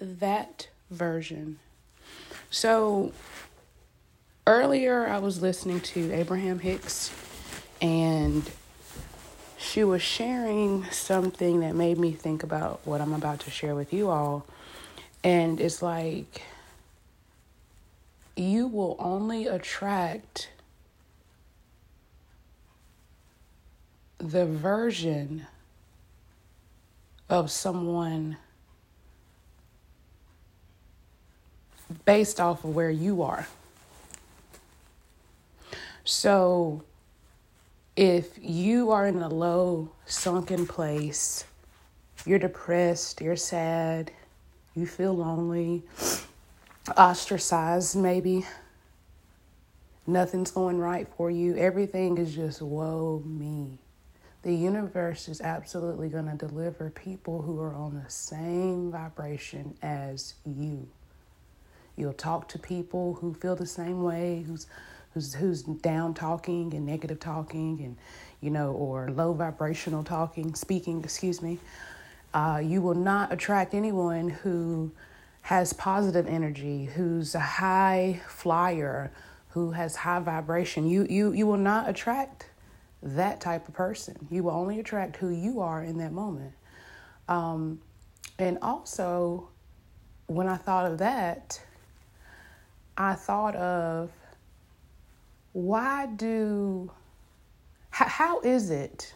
that version. So earlier I was listening to Abraham Hicks and she was sharing something that made me think about what I'm about to share with you all. And it's like you will only attract the version of someone based off of where you are. So if you are in a low, sunken place, you're depressed, you're sad, you feel lonely, ostracized, maybe, nothing's going right for you, everything is just woe me. The universe is absolutely going to deliver people who are on the same vibration as you. You'll talk to people who feel the same way, who's who's who's down talking and negative talking and you know or low vibrational talking speaking excuse me. Uh, you will not attract anyone who has positive energy who's a high flyer who has high vibration. You you you will not attract that type of person. You will only attract who you are in that moment. Um, and also when i thought of that i thought of why do how, how is it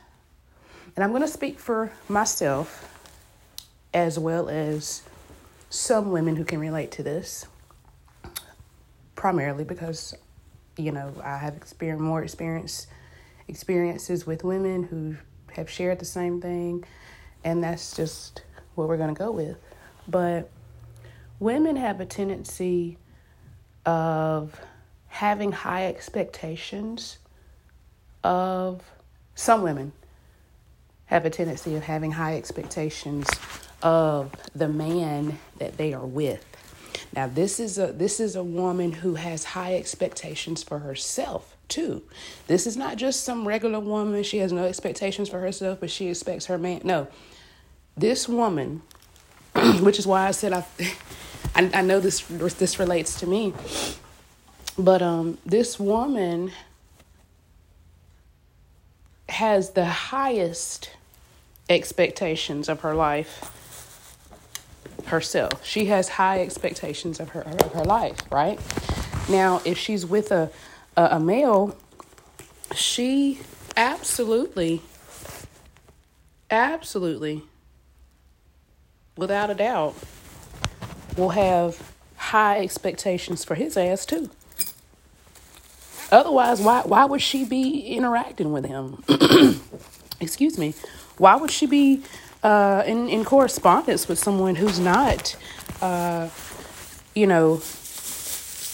and i'm going to speak for myself as well as some women who can relate to this primarily because you know i have experienced more experience experiences with women who have shared the same thing and that's just what we're going to go with. But women have a tendency of having high expectations of some women have a tendency of having high expectations of the man that they are with. Now this is a this is a woman who has high expectations for herself too. This is not just some regular woman. She has no expectations for herself, but she expects her man. No. This woman, which is why I said I I, I know this this relates to me but um, this woman has the highest expectations of her life herself. She has high expectations of her of her life, right? Now, if she's with a a, a male, she absolutely absolutely without a doubt will have high expectations for his ass too. Otherwise, why why would she be interacting with him? Excuse me. Why would she be uh, in in correspondence with someone who's not, uh, you know,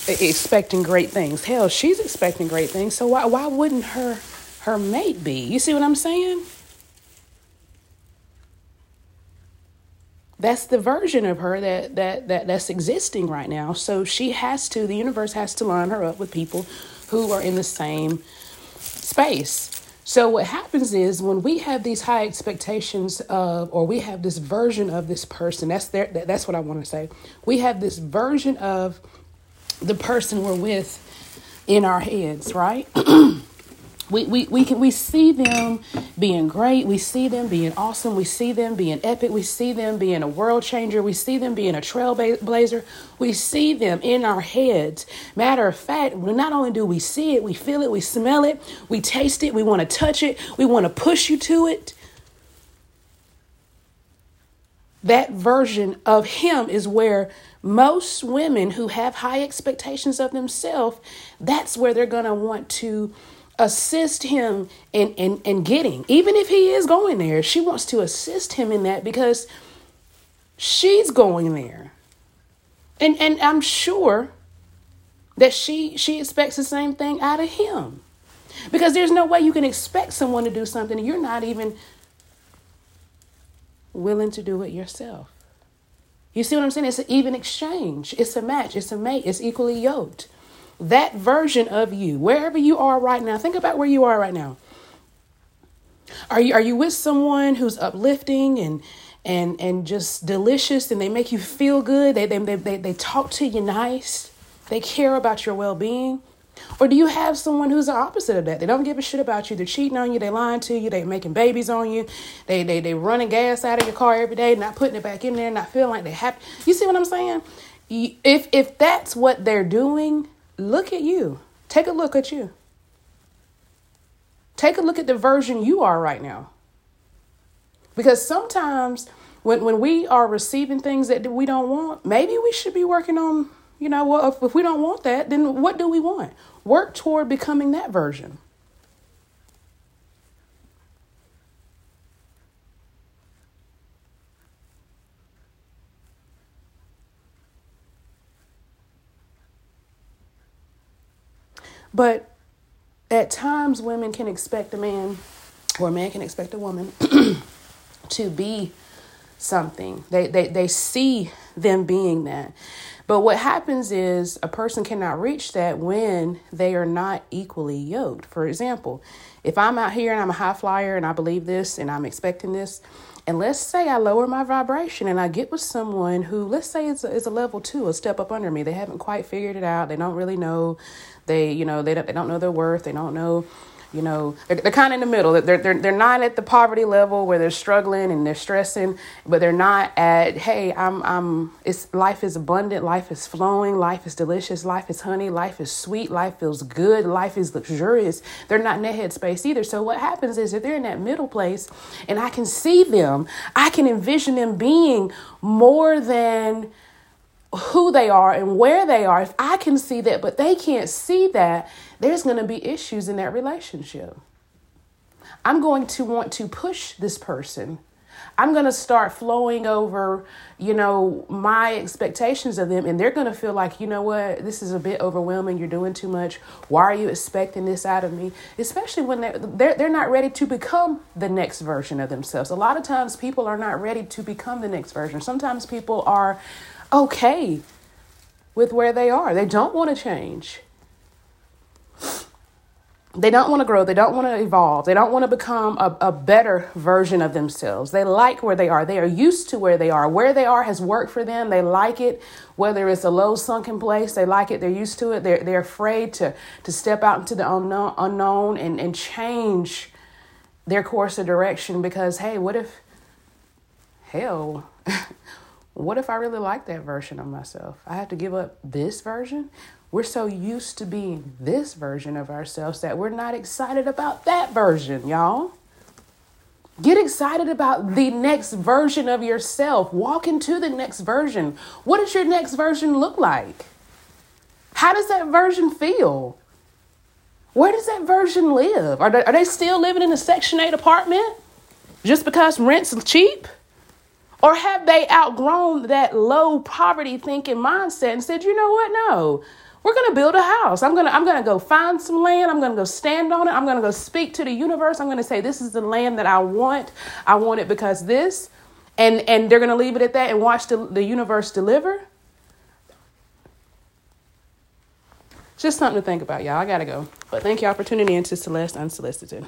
expecting great things? Hell, she's expecting great things. So why why wouldn't her her mate be? You see what I'm saying? That's the version of her that, that that that's existing right now so she has to the universe has to line her up with people who are in the same space. So what happens is when we have these high expectations of, or we have this version of this person. That's their. That's what I want to say. We have this version of the person we're with in our heads, right? We, we, we can we see them being great. We see them being awesome. We see them being epic. We see them being a world changer. We see them being a trailblazer. We see them in our heads. Matter of fact, not only do we see it, we feel it, we smell it, we taste it, we want to touch it, we want to push you to it. That version of him is where most women who have high expectations of themselves, that's where they're going to want to assist him in, in, in getting, even if he is going there, she wants to assist him in that because she's going there. And and I'm sure that she she expects the same thing out of him. Because there's no way you can expect someone to do something you're not even willing to do it yourself. You see what I'm saying? It's an even exchange. It's a match. It's a mate. It's equally yoked that version of you, wherever you are right now, think about where you are right now. Are you are you with someone who's uplifting and and and just delicious and they make you feel good. They they they they talk to you nice. They care about your well-being. Or do you have someone who's the opposite of that? They don't give a shit about you. They're cheating on you. They lying to you. They making babies on you. They they they running gas out of your car every day, not putting it back in there, not feeling like they have. You see what I'm saying? If if that's what they're doing, look at you. Take a look at you. Take a look at the version you are right now. Because sometimes when, when we are receiving things that we don't want, maybe we should be working on, you know, well, if, if we don't want that, then what do we want? Work toward becoming that version. But at times, women can expect a man, or a man can expect a woman, to be something. They, they, they see them being that. But what happens is a person cannot reach that when they are not equally yoked. For example, if I'm out here and I'm a high flyer and I believe this and I'm expecting this, and let's say I lower my vibration and I get with someone who, let's say, is a, is a level two, a step up under me. They haven't quite figured it out. They don't really know. They, you know, they don't, they don't know their worth. They don't know you know they're, they're kind of in the middle. They're, they're, they're not at the poverty level where they're struggling and they're stressing but they're not at hey i'm i'm it's life is abundant life is flowing life is delicious life is honey life is sweet life feels good life is luxurious. They're not in that headspace either. So what happens is if they're in that middle place and i can see them i can envision them being more than who they are and where they are, if I can see that, but they can't see that, there's going to be issues in that relationship. I'm going to want to push this person. I'm going to start flowing over, you know, my expectations of them. And they're going to feel like, you know what, this is a bit overwhelming. You're doing too much. Why are you expecting this out of me? Especially when they're, they're, they're not ready to become the next version of themselves. A lot of times people are not ready to become the next version. Sometimes people are okay with where they are. They don't want to change. They don't want to grow. They don't want to evolve. They don't want to become a, a better version of themselves. They like where they are. They are used to where they are. Where they are has worked for them. They like it. Whether it's a low sunken place, they like it. They're used to it. They're, they're afraid to, to step out into the unknown, unknown and, and change their course of direction because, hey, what if, hell, What if I really like that version of myself? I have to give up this version? We're so used to being this version of ourselves that we're not excited about that version, y'all. Get excited about the next version of yourself. Walk into the next version. What does your next version look like? How does that version feel? Where does that version live? Are they, are they still living in a Section 8 apartment just because rent's cheap? Or have they outgrown that low poverty thinking mindset and said, you know what? No, we're going to build a house. I'm going to I'm going to go find some land. I'm going to go stand on it. I'm going to go speak to the universe. I'm going to say this is the land that I want. I want it because this and and they're going to leave it at that and watch the, the universe deliver. Just something to think about, y'all. I got to go. But thank for tuning in to Celeste Unsolicited.